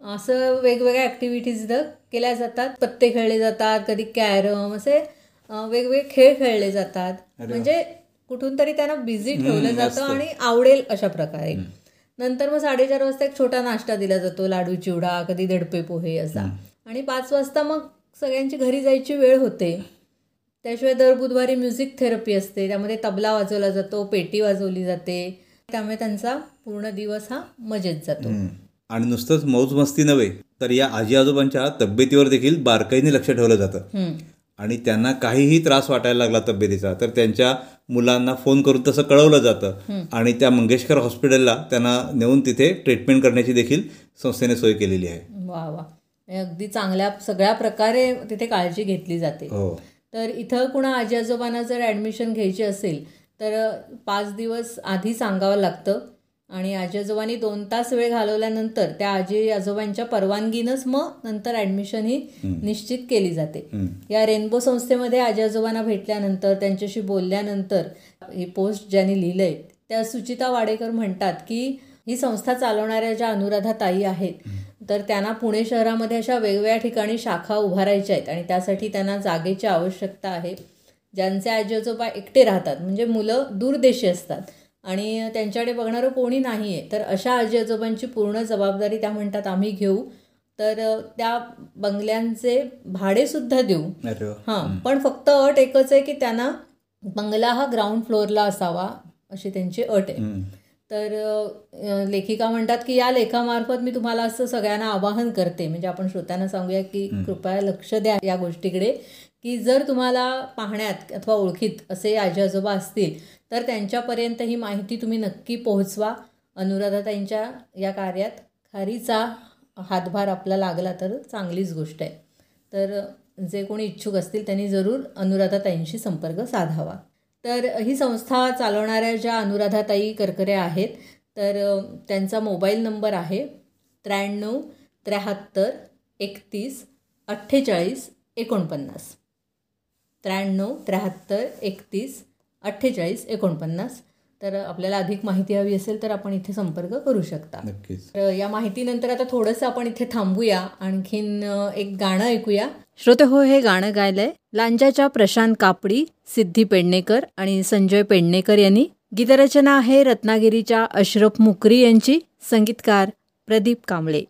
असं वेगवेगळ्या ॲक्टिव्हिटीज इथं केल्या जातात. पत्ते खेळले जातात कधी कॅरम असे वेगवेगळे खेळ खेळले जातात. म्हणजे कुठून तरी त्यांना बिझी ठेवलं जातं आणि आवडेल अशा प्रकारे. नंतर मग साडेचार वाजता एक छोटा नाश्ता दिला जातो लाडू चिवडा कधी दडपे पोहे असा. आणि पाच वाजता मग सगळ्यांची घरी जायची वेळ होते. त्याशिवाय दर बुधवारी म्युझिक थेरपी असते. त्यामध्ये तबला वाजवला जातो पेटी वाजवली जाते. त्यामुळे त्यांचा पूर्ण दिवस हा मजेत जातो. आणि नुसतंच मौज मस्ती नव्हे तर या आजी आजोबांच्या तब्येतीवर देखील बारकाईने लक्ष ठेवलं जातं. आणि त्यांना काहीही त्रास वाटायला लागला तब्येतीचा तर त्यांच्या मुलांना फोन करून तसं कळवलं जातं. आणि त्या मंगेशकर हॉस्पिटलला त्यांना नेऊन तिथे ट्रीटमेंट करण्याची देखील संस्थेने सोय केलेली आहे. वा वा. अगदी चांगल्या सगळ्या प्रकारे तिथे काळजी घेतली जाते. हो. तर इथं कुणा आजी आजोबांना जर ॲडमिशन घ्यायची असेल तर पाच दिवस आधी सांगावं लागतं. आणि आजी आजोबांनी दोन तास वेळ घालवल्यानंतर त्या आजी आजोबांच्या परवानगीनंच मग नंतर ॲडमिशन ही निश्चित केली जाते. या रेनबो संस्थेमध्ये आजी आजोबांना भेटल्यानंतर त्यांच्याशी बोलल्यानंतर ही पोस्ट ज्यांनी लिहिलंय त्या सुचिता वाडेकर म्हणतात की ही संस्था चालवणाऱ्या ज्या अनुराधा ताई आहेत तर त्यांना पुणे शहरामध्ये अशा वेगवेगळ्या ठिकाणी शाखा उभारायच्या आहेत आणि त्यासाठी त्यांना जागेची आवश्यकता आहे. ज्यांचे आजी आजोबा एकटे राहतात म्हणजे मुलं दूरदेशी असतात. आणि त्यांच्याकडे बघणारं कोणी नाही आहे तर अशा आजी आजोबांची पूर्ण जबाबदारी त्या म्हणतात आम्ही घेऊ. तर त्या बंगल्यांचे भाडेसुद्धा देऊ. हां पण फक्त अट एकच आहे की त्यांना बंगला हा ग्राउंड फ्लोअरला असावा अशी त्यांची अट आहे. तर लेखिका म्हणतात की या लेखामार्फत मी तुम्हाला असं सगळ्यांना आवाहन करते. म्हणजे आपण श्रोत्यांना सांगूया की कृपया लक्ष द्या या गोष्टीकडे की जर तुम्हाला पाहण्यात अथवा ओळखीत असे आजी आजोबा असतील तर त्यांच्यापर्यंत ही माहिती तुम्ही नक्की पोहोचवा. अनुराधाताईंच्या या कार्यात खारीचा हातभार आपला लागला तर चांगलीच गोष्ट आहे. तर जे कोणी इच्छुक असतील त्यांनी जरूर अनुराधाताईंशी संपर्क साधावा. तर ही संस्था चालवणाऱ्या ज्या अनुराधाताई करकरे आहेत तर त्यांचा मोबाईल नंबर आहे त्र्याण्णव त्र्याहत्तर एकतीस अठ्ठेचाळीस एकोणपन्नास. त्र्याण्णव त्र्याहत्तर एकतीस अठ्ठेचाळीस एकोणपन्नास. तर आपल्याला अधिक माहिती हवी असेल तर आपण इथे संपर्क करू शकता. नक्कीच. तर या माहितीनंतर आता थोडंसं आपण इथे थांबूया. आणखीन एक गाणं ऐकूया. श्रोते हो हे गाणं गायलंय लांजाच्या प्रशांत कापडी सिद्धी पेडणेकर आणि संजय पेडणेकर यांनी. गीतरचना आहे रत्नागिरीच्या अशरफ मुकरी यांची. संगीतकार प्रदीप कांबळे ी.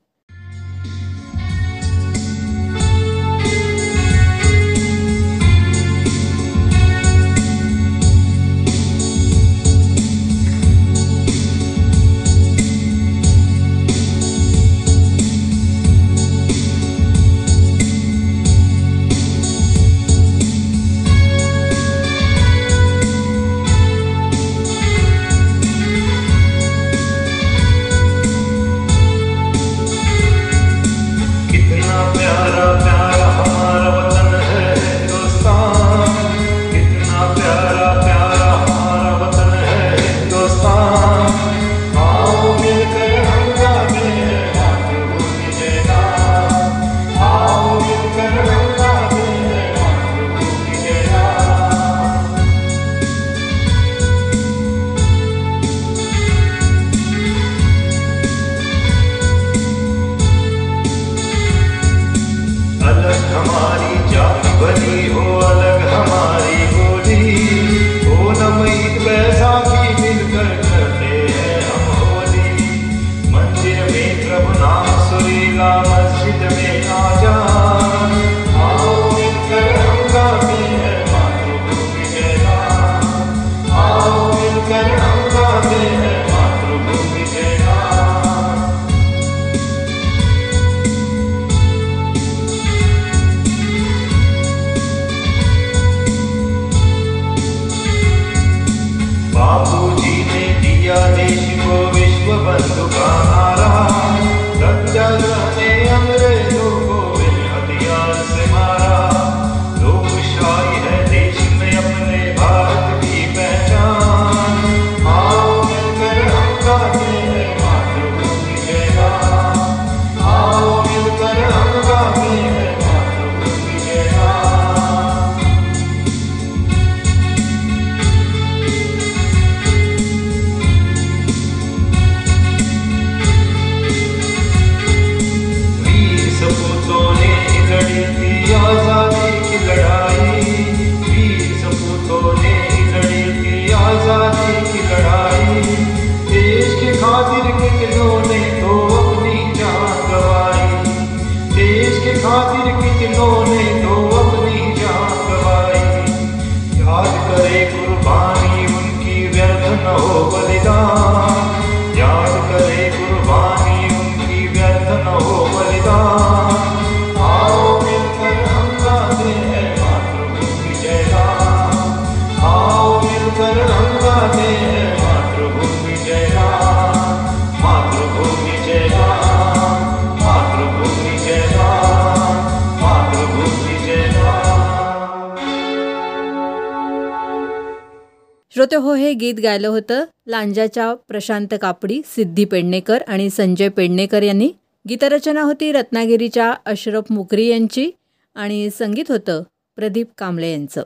श्रोते हो हे गीत गायलं होतं लांजाच्या प्रशांत कापडी सिद्धी पेडणेकर आणि संजय पेडणेकर यांनी. गीतरचना होती रत्नागिरीच्या अशरफ मुकरी यांची आणि संगीत होतं प्रदीप कांबळे यांचं.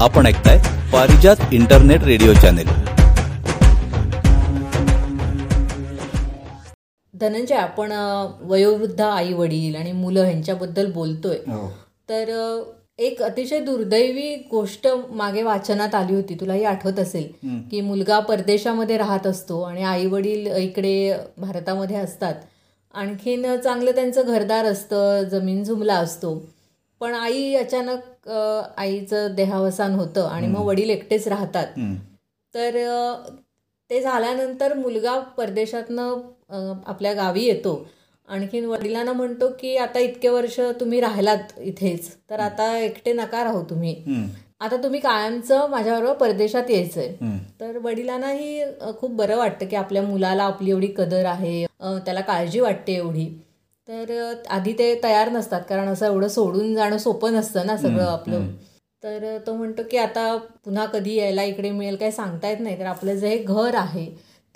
आपण ऐकताय Parijat internet radio channel. Dhananjay आपण वयोवृद्ध आई वडील आणि मुलं ह्यांच्याबद्दल बोलतोय. हो. तर एक अतिशय दुर्दैवी गोष्ट मागे वाचनात आली होती. तुलाही आठवत असेल की मुलगा परदेशामध्ये राहत असतो आणि आई वडील इकडे भारतामध्ये असतात. आणखीन चांगलं त्यांचं घरदार असतं जमीन जुमला असतो. पण आई अचानक आईचं देहावसान होतं आणि मग वडील एकटेच राहतात. तर ते झाल्यानंतर मुलगा परदेशातनं आपल्या गावी येतो. आणखीन वडिलांना म्हणतो की आता इतके वर्ष तुम्ही राहिलात इथेच तर आता एकटे नका राहू तुम्ही. आता तुम्ही कायमचं माझ्याबरोबर परदेशात यायचंय. तर वडिलांनाही खूप बरं वाटतं की आपल्या मुलाला आपली एवढी कदर आहे त्याला काळजी वाटते एवढी. तर आधी ते तयार नसतात कारण असं एवढं सोडून जाणं सोपं नसतं ना सगळं आपलं. तर तो म्हणतो की आता पुन्हा कधी यायला इकडे मिळेल काही सांगता येत नाही तर आपलं जे घर आहे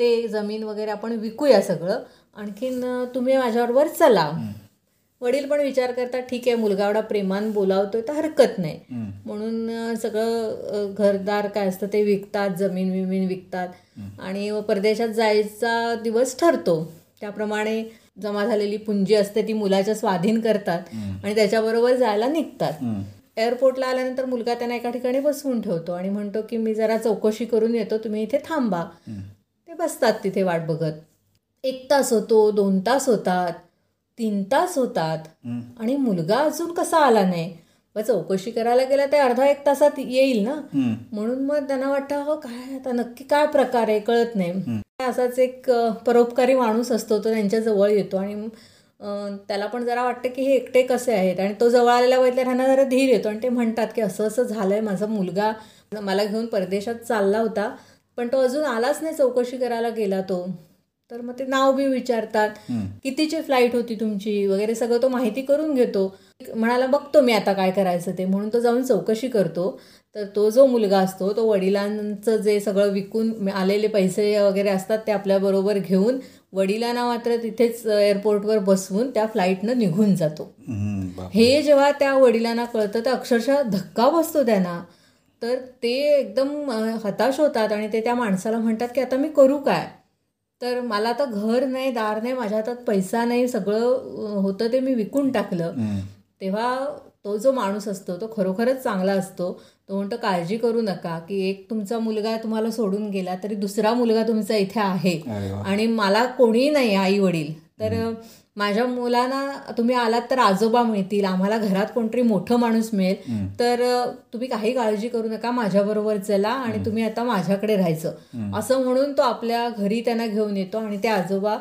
ते जमीन वगैरे आपण विकूया सगळं. आणखीन तुम्ही माझ्याबरोबर चला. वडील पण विचार करतात ठीक आहे मुलगा एवढा प्रेमान बोलावतोय तर हरकत नाही. म्हणून सगळं घरदार काय असतं ते विकतात जमीन विमीन विकतात. आणि व परदेशात जायचा दिवस ठरतो. त्याप्रमाणे जमा झालेली पुंजी असते ती मुलाच्या स्वाधीन करतात आणि त्याच्याबरोबर जायला निघतात. एअरपोर्टला आल्यानंतर मुलगा त्यांना एका ठिकाणी बसवून ठेवतो आणि म्हणतो की मी जरा चौकशी करून येतो तुम्ही इथे थांबा. ते बसतात तिथे वाट बघत. एक तास होतो दोन तास होतात तीन तास होतात. आणि मुलगा अजून कसा आला नाही? मग चौकशी करायला गेला ते अर्धा एक तासात येईल ना? म्हणून मग त्यांना वाटतं हो काय आता नक्की काय प्रकार आहे? कळत नाही. असाच एक परोपकारी माणूस असतो तो त्यांच्या जवळ येतो आणि त्याला पण जरा वाटतं की हे एकटे कसे आहेत? आणि तो जवळ आलेला बघितल्या त्यांना जरा धीर येतो आणि ते म्हणतात की असं असं झालंय माझा मुलगा मला घेऊन परदेशात चालला होता. पण तो अजून आलाच नाही चौकशी करायला गेला तो. तर मग ते नाव बी विचारतात. कितीची फ्लाईट होती तुमची? वगैरे सगळं तो माहिती करून घेतो. म्हणाला बघतो मी आता काय करायचं ते. म्हणून तो जाऊन चौकशी करतो. तर तो जो मुलगा असतो तो वडिलांचं जे सगळं विकून आलेले पैसे वगैरे असतात ते आपल्याबरोबर घेऊन वडिलांना मात्र तिथेच एअरपोर्टवर बसवून त्या फ्लाईटनं निघून जातो. हे जेव्हा त्या वडिलांना कळतं तर अक्षरशः धक्का बसतो त्यांना. तर ते एकदम हताश होतात आणि ते त्या माणसाला म्हणतात की आता मी करू काय? तर मला आता घर नाही दार नाही माझ्या हातात पैसा नाही सगळं होतं ते मी विकून टाकलं. तेव्हा तो जो माणूस असतो तो खरोखरच चांगला असतो. तो म्हणतो काळजी करू नका की एक तुमचा मुलगा तुम्हाला सोडून गेला तरी दुसरा मुलगा तुमचा इथे आहे. आणि मला कोणीही नाही आई वडील तर माझ्या मुलांना तुम्ही आलात तर आजोबा मिळतील आम्हाला घरात कोणतरी मोठं माणूस मिळेल. तर तुम्ही काही काळजी करू नका माझ्याबरोबर चला आणि तुम्ही आता माझ्याकडे राहायचं. असं म्हणून तो आपल्या घरी त्यांना घेऊन येतो आणि ते आजोबा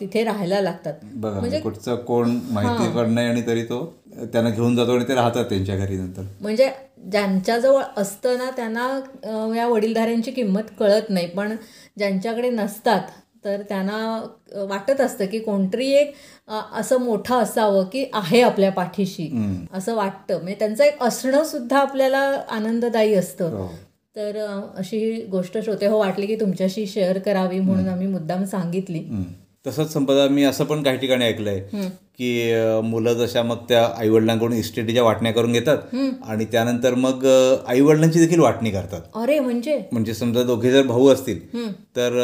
तिथे राहायला लागतात. बघा म्हणजे कुठचं कोण माहिती नाही आणि तरी तो त्यांना घेऊन जातो आणि ते राहतात त्यांच्या घरी नंतर. म्हणजे ज्यांच्याजवळ असतं ना त्यांना या वडीलधाऱ्यांची किंमत कळत नाही. पण ज्यांच्याकडे नसतात तर त्यांना वाटत असतं की कोणतरी एक असं मोठं असावं की आहे आपल्या पाठीशी. असं वाटतं. म्हणजे त्यांचं एक असणं सुद्धा आपल्याला आनंददायी असतं. हो. तर अशी ही गोष्ट श्रोते हो वाटली की तुमच्याशी शेअर करावी म्हणून आम्ही मुद्दाम सांगितली. तसंच संपदा मी असं पण काही ठिकाणी ऐकलंय. की मुलं जशा मग त्या आईवडिलांकडून इस्टेटीच्या वाटण्या करून घेतात आणि त्यानंतर मग आई वडिलांची देखील वाटणी करतात. अरे म्हणजे? म्हणजे समजा दोघे जर भाऊ असतील तर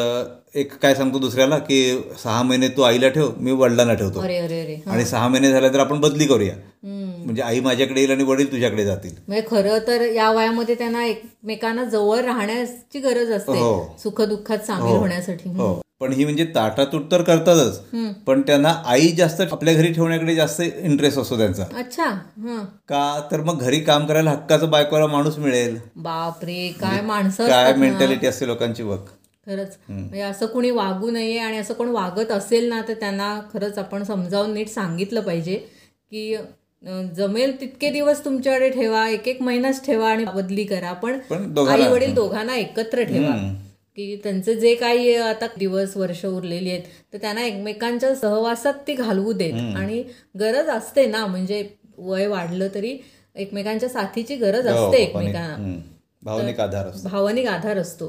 एक काय सांगतो दुसऱ्याला की सहा महिने तू आईला ठेव मी वडिलांना ठेवतो. अरे अरे अरे. आणि सहा महिने झाल्यानंतर आपण बदली करूया. म्हणजे आई माझ्याकडे येईल आणि वडील तुझ्याकडे जातील. म्हणजे खरं तर या वयामध्ये त्यांना एकमेकांना जवळ राहण्याची गरज असते. हो. सुखदुःखात सामील होण्यासाठी. हो. पण ही म्हणजे ताटातूट तर करतातच. पण त्यांना आई जास्त आपल्या घरी ठेवण्याकडे जास्त इंटरेस्ट असतो त्यांचा. अच्छा हं. का तर मग घरी काम करायला हक्काचा बायकोला माणूस मिळेल. बापरे काय माणसं काय. मेंटॅलिटी असते लोकांची बघ. खरंच. म्हणजे असं कोणी वागू नये आणि असं कोण वागत असेल ना तर त्यांना खरंच आपण समजावून नीट सांगितलं पाहिजे की जमेल तितके दिवस तुमच्याकडे ठेवा एक एक महिनाच ठेवा आणि बदली करा. पण आई वडील दोघांना एकत्र ठेवा. की त्यांचे जे काही आता दिवस वर्ष उरलेली आहेत तर त्यांना एकमेकांच्या सहवासात ती घालवू देत. आणि गरज असते ना म्हणजे वय वाढलं तरी एकमेकांच्या साथीची गरज हो, असते एकमेकांना. भावनिक आधार असतो. भावनिक आधार असतो.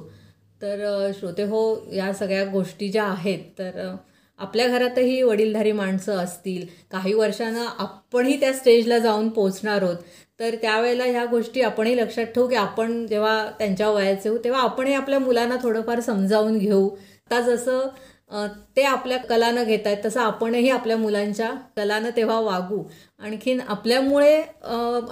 तर श्रोते हो या सगळ्या गोष्टी ज्या आहेत तर आपल्या घरातही वडीलधारी माणसं असतील काही वर्षानं आपणही त्या स्टेजला जाऊन पोचणार आहोत. तर त्यावेळेला ह्या गोष्टी आपणही लक्षात ठेवू की आपण जेव्हा त्यांच्या वयाचे होऊ तेव्हा आपणही आपल्या मुलांना थोडंफार समजावून घेऊ. आता जसं ते आपल्या कलानं घेत आहेत तसं आपणही आपल्या मुलांच्या कलानं तेव्हा वागू. आणखीन आपल्यामुळे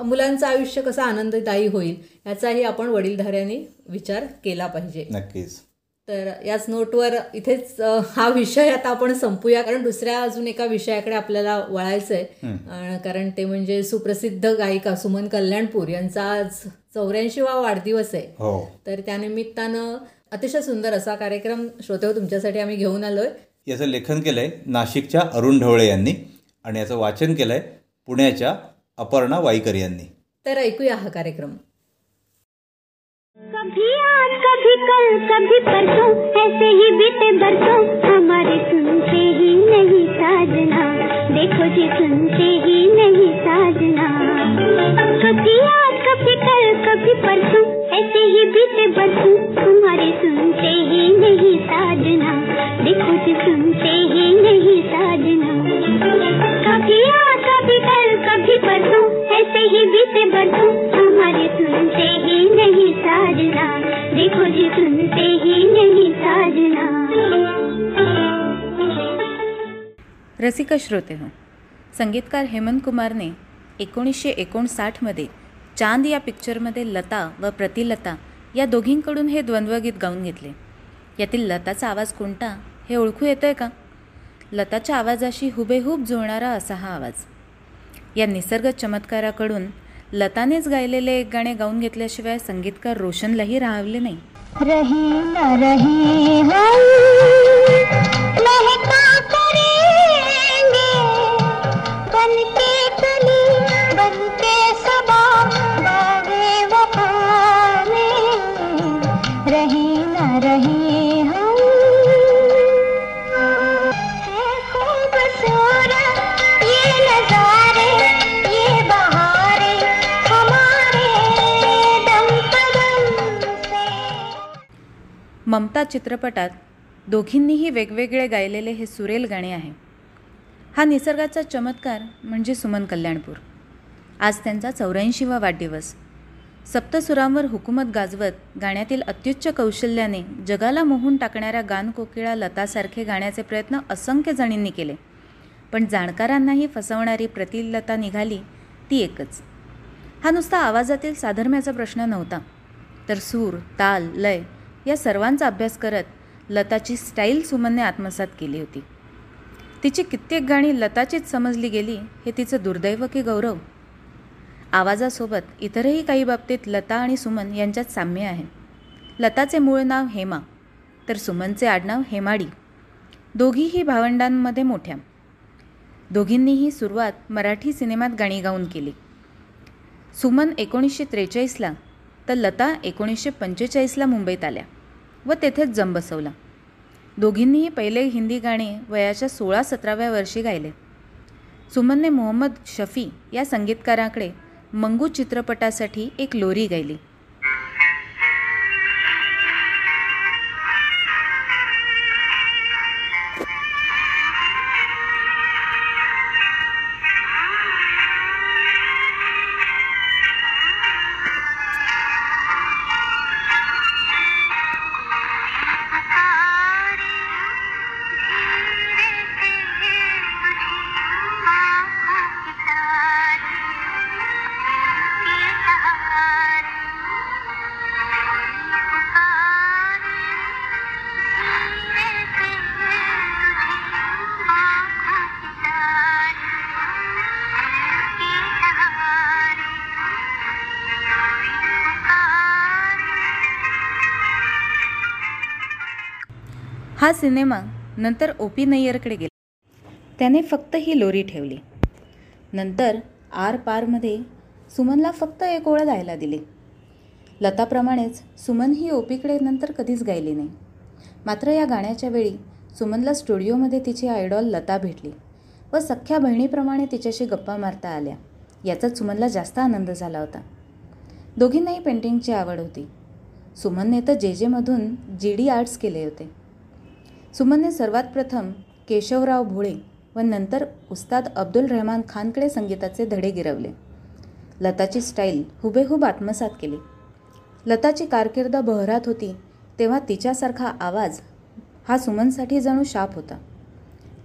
मुलांचं आयुष्य कसं आनंददायी होईल याचाही आपण वडीलधाऱ्यांनी विचार केला पाहिजे. नक्कीच. तर याच नोटवर इथेच हा विषय आता आपण संपूया कारण दुसऱ्या अजून एका विषयाकडे आपल्याला वळायचं आहे कारण ते म्हणजे सुप्रसिद्ध गायिका सुमन कल्याणपूर यांचा आज चौऱ्याऐंशीवा वाढदिवस आहे. हो. तर त्यानिमित्तानं अतिशय सुंदर असा कार्यक्रम श्रोते हो तुमच्यासाठी आम्ही घेऊन आलोय. याचं लेखन केलंय नाशिकच्या अरुण ढवळे यांनी आणि याचं वाचन केलंय पुण्याच्या अपर्णा वाईकर यांनी. तर ऐकूया हा कार्यक्रम. कभी आज, कभी कल, कभी परसों, ऐसे ही बीते बरसों। हमारे सुनते ही नहीं साजना। देखो जी, सुनते ही नहीं साजना। कभी आज, कभी कल, कभी परसों, ऐसे ही बीते बरसों। हमारे सुनते ही नहीं साजना। देखो जी, सुनते ही नहीं साजना। कभी आज, कभी कल, कभी परसों, ऐसे ही बीते बरसों। हमारे सुनते ही नहीं साजना। देखो जी सुनते ही नहीं साजना। रसिक श्रोते हो संगीतकार हेमंत कुमारने एकोणीसशे एकोणसाठमध्ये चांद या पिक्चरमध्ये लता व प्रतिलता या दोघींकडून हे द्वंद्वगीत गाऊन घेतले. यातील लताचा आवाज कोणता हे ओळखू येतंय का? लताच्या आवाजाशी हुबेहूब जुळणारा असा हा आवाज. या निसर्ग चमत्काराकडून लतानेच गायलेले एक गाणे गाऊन घेतल्याशिवाय संगीतकार रोशनलाही राहावले नाही. रही न रही ममता चित्रपटात दोघींनीही वेगवेगळे गायलेले हे सुरेल गाणे आहे. हा निसर्गाचा चमत्कार म्हणजे सुमन कल्याणपूर. आज त्यांचा चौऱ्याऐंशीवा वाढदिवस. सप्तसुरांवर हुकूमत गाजवत गाण्यातील अत्युच्च कौशल्याने जगाला मोहून टाकणाऱ्या गानकोकिळा लतासारखे गाण्याचे प्रयत्न असंख्य जणींनी केले. पण जाणकारांनाही फसवणारी प्रतिलता निघाली ती एकच. हा नुसता आवाजातील साधर्म्याचा प्रश्न नव्हता. तर सूर ताल लय या सर्वांचा अभ्यास करत लताची स्टाईल सुमनने आत्मसात केली होती. तिची कित्येक गाणी लताचीच समजली गेली हे तिचं दुर्दैव की गौरव? आवाजासोबत इतरही काही बाबतीत लता आणि सुमन यांच्यात साम्य आहे. लताचे मूळ नाव हेमा तर सुमनचे आडनाव हेमाडी. दोघीही भावंडांमध्ये मोठ्या. दोघींनीही सुरुवात मराठी सिनेमात गाणी गाऊन केली. सुमन एकोणीसशे त्रेचाळीसला तर लता एकोणीसशे पंचेचाळीसला मुंबईत आल्या व तेथेच जम बसवला. दोघींनीही पहिले हिंदी गाणे वयाच्या सोळा सतराव्या वर्षी गायले. सुमनने मोहम्मद शफी या संगीतकाराकडे मंगू चित्रपटासाठी एक लोरी गायली. हा सिनेमा नंतर ओ पी नय्यरकडे गेला. त्याने फक्त ही लोरी ठेवली. नंतर आर पारमध्ये सुमनला फक्त एक ओळ गायला दिली. लताप्रमाणेच सुमन ही ओपीकडे नंतर कधीच गायली नाही. मात्र या गाण्याच्या वेळी सुमनला स्टुडिओमध्ये तिची आयडॉल लता भेटली व सख्ख्या बहिणीप्रमाणे तिच्याशी गप्पा मारता आल्या. याचा सुमनला जास्त आनंद झाला होता. दोघींनाही पेंटिंगची आवड होती. सुमनने तर जे जेमधून जी डी आर्ट्स केले होते. सुमनने सर्वात प्रथम केशवराव भोळे व नंतर उस्ताद अब्दुल रहमान खानकडे संगीताचे धडे गिरवले. लताची स्टाईल हुबेहूब आत्मसात केली. लताची कारकीर्द बहरात होती तेव्हा तिच्यासारखा आवाज हा सुमनसाठी जणू शाप होता.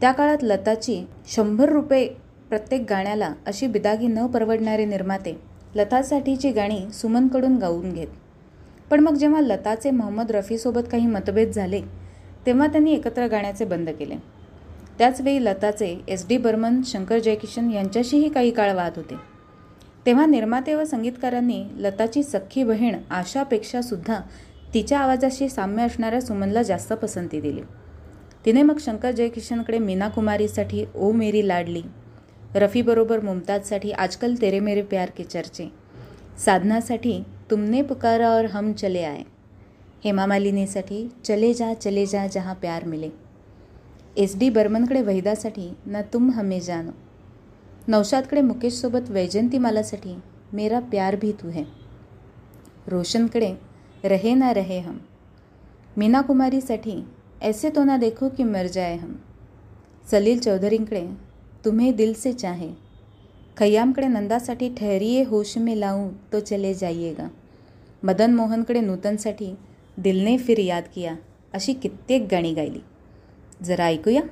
त्या काळात लताची शंभर रुपये प्रत्येक गाण्याला अशी बिदागी न परवडणारे निर्माते लतासाठीची गाणी सुमनकडून गाऊन घेत. पण मग जेव्हा लताचे मोहम्मद रफीसोबत काही मतभेद झाले तेव्हा त्यांनी एकत्र गाण्याचे बंद केले. त्याचवेळी लताचे एस डी बर्मन शंकर जयकिशन यांच्याशीही काही काळ वाद होते. तेव्हा निर्माते व संगीतकारांनी लताची सख्खी बहीण आशापेक्षा सुद्धा तिच्या आवाजाशी साम्य असणाऱ्या सुमनला जास्त पसंती दिली. तिने मग शंकर जयकिशनकडे मीना कुमारीसाठी ओ मेरी लाडली रफीबरोबर मुमताजसाठी आजकल तेरे मेरे प्यार के चर्चे साधनासाठी तुमने पुकारा और हम चले आए. हेमा मालिनीसाठी चले जा चले जा जहाँ प्यार मिले. एस डी बर्मनकडे वहिदासाठी न तुम हमें जानो. नौशादकडे मुकेशसोबत वैजंतीमालासाठी मेरा प्यार भी तू है. रोशनकडे रहे ना रहे हम. मीना कुमारीसाठी ऐसे तो ना देखो कि मर जाए हम. सलील चौधरींकडे तुम्हें दिल से चाहे. खय्यामकडे नंदासाठी ठहरिये होश में लाऊं तो चले जाइएगा. मदन मोहनकडे नूतनसाठी दिलने फिर याद किया अशी कित्येक गाणी गायली. जरा ऐकूया.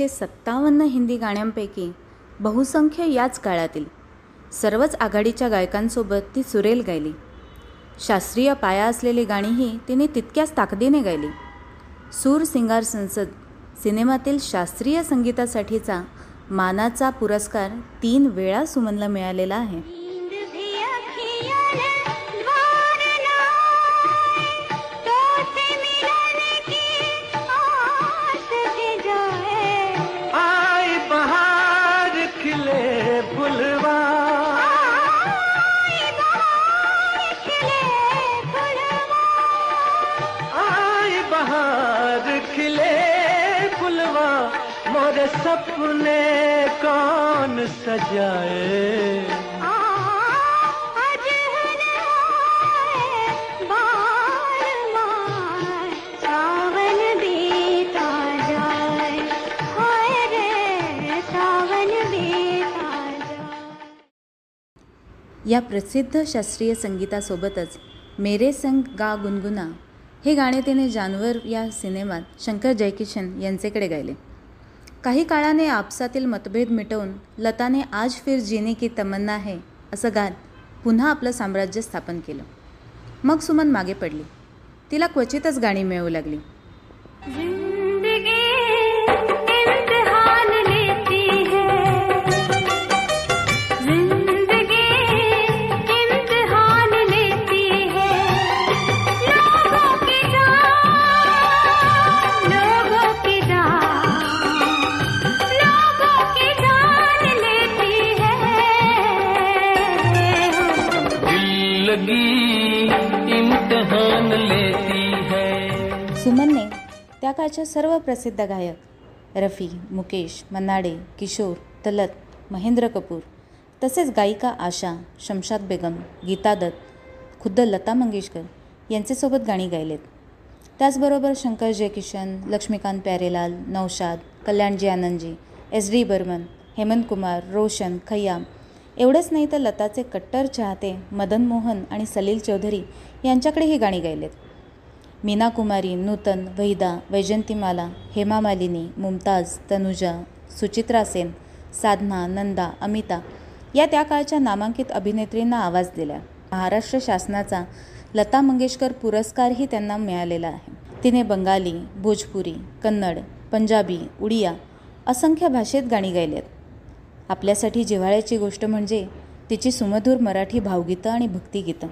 एकशे सत्तावन्न हिंदी गाण्यांपैकी बहुसंख्य याच काळातील सर्वच आघाडीच्या गायकांसोबत ती सुरेल गायली. शास्त्रीय पाया असलेली गाणीही तिने तितक्याच ताकदीने गायली. सूर सिंगार संसद सिनेमातील शास्त्रीय संगीतासाठीचा मानाचा पुरस्कार तीन वेळा सुमनला मिळालेला आहे. जाए? या प्रसिद्ध शास्त्रीय संगीतासोबतच मेरे संग गा गुनगुना हे गाणे तिने जानवर या सिनेमात शंकर जयकिशन यांचेकडे गायले. काही काळाने आपसातील मतभेद मिटवून लताने आज फिर जीने की तमन्ना है असं गात पुन्हा आपलं साम्राज्य स्थापन केलं. मग सुमन मागे पडली. तिला क्वचितच गाणी मिळू लागली. त्या काळच्या सर्व प्रसिद्ध गायक रफी मुकेश मन्नाडे किशोर तलत महेंद्र कपूर तसेच गायिका आशा शमशाद बेगम गीता दत्त खुद्द लता मंगेशकर यांचेसोबत गाणी गायलेत. त्याचबरोबर शंकर जयकिशन लक्ष्मीकांत प्यारेलाल नौशाद कल्याणजी आनंदजी एस डी बर्मन हेमंत कुमार रोशन खय्याम एवढंच नाही तर लताचे कट्टर चाहते मदन मोहन आणि सलील चौधरी यांच्याकडे ही गाणी गायलेत. मीना कुमारी नूतन वहिदा वैजंतीमाला हेमा मालिनी मुमताज तनुजा सुचित्रा सेन साधना नंदा अमिता या त्या काळच्या नामांकित अभिनेत्रींना आवाज दिला. महाराष्ट्र शासनाचा लता मंगेशकर पुरस्कारही त्यांना मिळालेला आहे. तिने बंगाली भोजपुरी कन्नड पंजाबी उडिया असंख्य भाषेत गाणी गायलेत. आपल्यासाठी जिव्हाळ्याची गोष्ट म्हणजे तिची सुमधूर मराठी भावगीतं आणि भक्तिगीतं.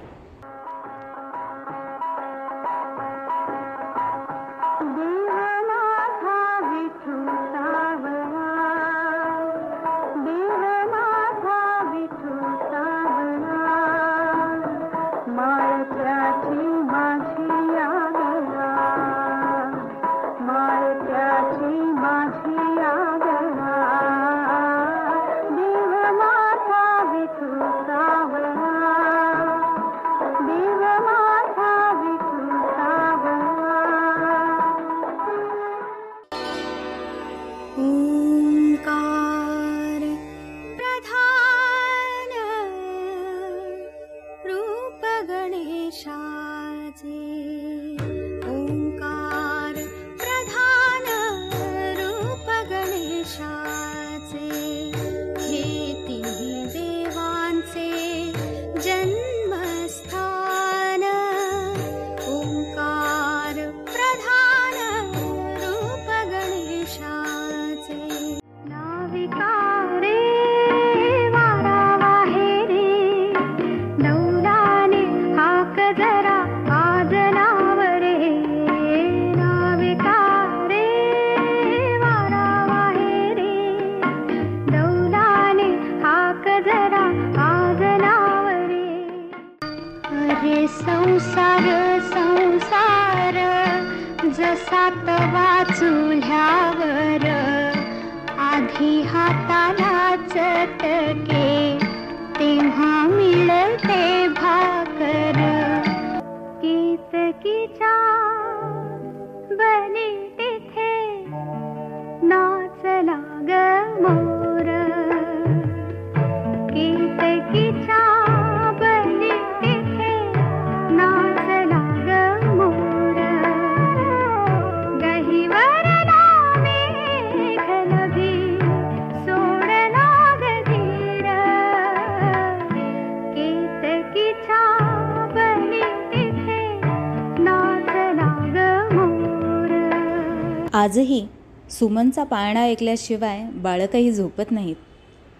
सुमनचा पाळणा ऐकल्याशिवाय बाळकही झोपत नाहीत.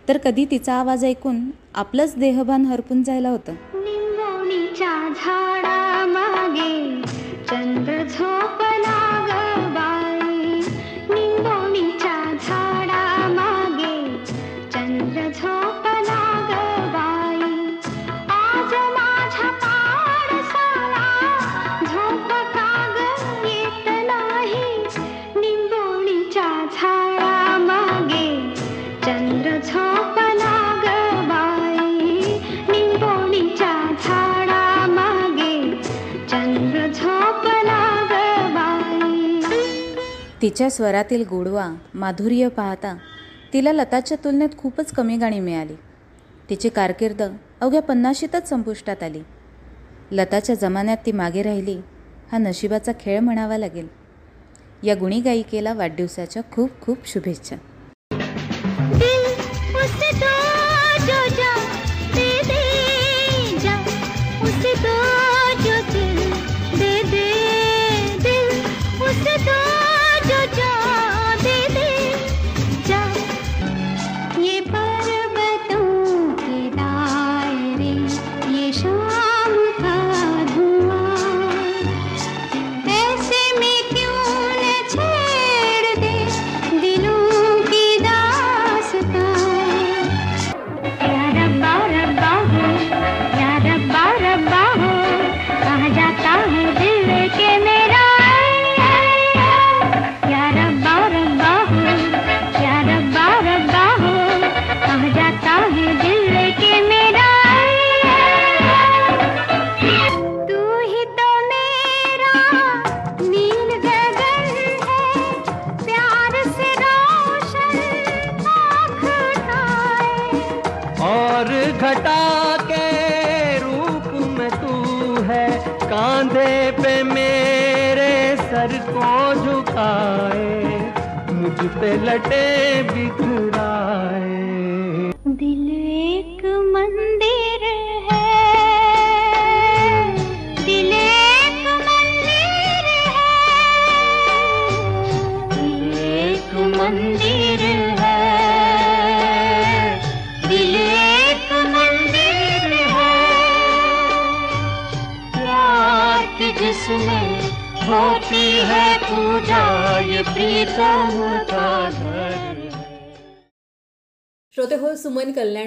तर कधी तिचा आवाज ऐकून आपलंच देहभान हरपून जायला होतं? निंबोणीच्या झाडा मागे चंद्र झोप तिच्या स्वरातील गोडवा माधुर्य पाहता तिला लताच्या तुलनेत खूपच कमी गाणी मिळाली. तिची कारकीर्द अवघ्या पन्नाशीतच संपुष्टात आली. लताच्या जमान्यात ती मागे राहिली हा नशिबाचा खेळ म्हणावा लागेल. या गुणी गायिकेला वाढदिवसाच्या खूप खूप शुभेच्छा.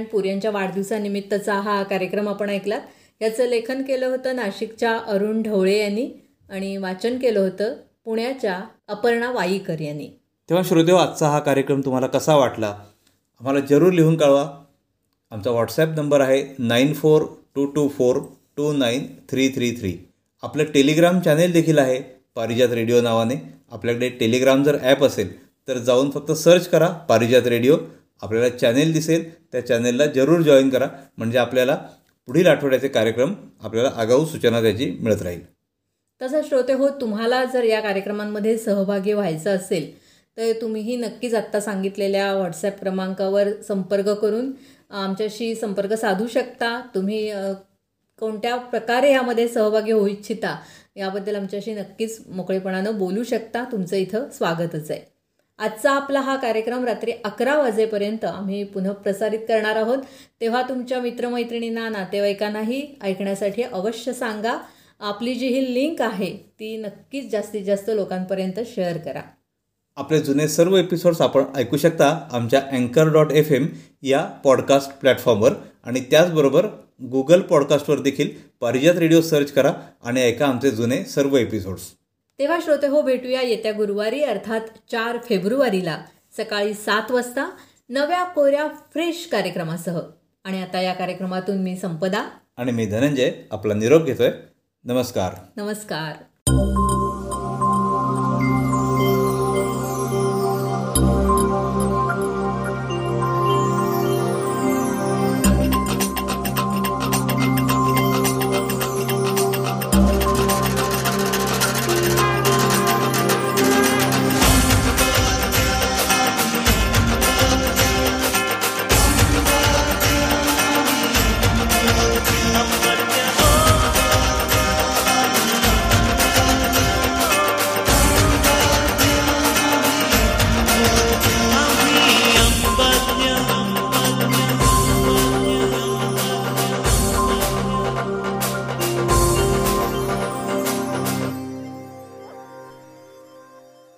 सुमन यांच्या वाढदिवसानिमित्तचा हा कार्यक्रम आपण ऐकलात. याचं लेखन केलं होतं नाशिकच्या अरुण ढवळे यांनी आणि वाचन केलं होतं पुण्याच्या अपर्णा वाईकर यांनी. तेव्हा श्रोदेव आजचा हा कार्यक्रम तुम्हाला कसा वाटला? आम्हाला जरूर लिहून कळवा. आमचा व्हॉट्सॲप नंबर आहे nine four two two four two nine three three three आपलं टेलिग्राम चॅनेल देखील आहे पारिजात रेडिओ नावाने. आपल्याकडे टेलिग्राम जर ॲप असेल तर जाऊन फक्त सर्च करा पारिजात रेडिओ. आपल्याला चॅनेल दिसेल त्या चॅनेलला जरूर जॉईन करा. म्हणजे आपल्याला पुढील आठवड्याचे कार्यक्रम आपल्याला आगाऊ सूचना त्याची मिळत राहील. तसं श्रोते हो तुम्हाला जर या कार्यक्रमांमध्ये सहभागी व्हायचं असेल तर तुम्हीही नक्कीच आत्ता सांगितलेल्या व्हॉट्सॲप क्रमांकावर संपर्क करून आमच्याशी संपर्क साधू शकता. तुम्ही कोणत्या प्रकारे यामध्ये सहभागी होऊ इच्छिता याबद्दल आमच्याशी नक्कीच मोकळेपणानं बोलू शकता. तुमचं इथं स्वागतच आहे. आजचा आपला हा कार्यक्रम रात्री अकरा वाजेपर्यंत आम्ही पुन्हा प्रसारित करणार आहोत. तेव्हा तुमच्या मित्रमैत्रिणींना नातेवाईकांनाही ऐकण्यासाठी अवश्य सांगा. आपली जी ही लिंक आहे ती नक्कीच जास्तीत जास्त लोकांपर्यंत शेअर करा. आपले जुने सर्व एपिसोड्स आपण ऐकू शकता आमच्या अँकर डॉट एफ एम या पॉडकास्ट प्लॅटफॉर्मवर आणि त्याचबरोबर गुगल पॉडकास्टवर देखील. पारिजात रेडिओ सर्च करा आणि ऐका आमचे जुने सर्व एपिसोड्स तेव्हा श्रोते हो भेटूया येत्या गुरुवारी अर्थात चार फेब्रुवारीला. सकाळी सात वाजता नव्या कोऱ्या फ्रेश कार्यक्रमासह. आणि आता या कार्यक्रमातून मी संपदा. आणि मी धनंजय आपला निरोप घेतोय. नमस्कार. नमस्कार.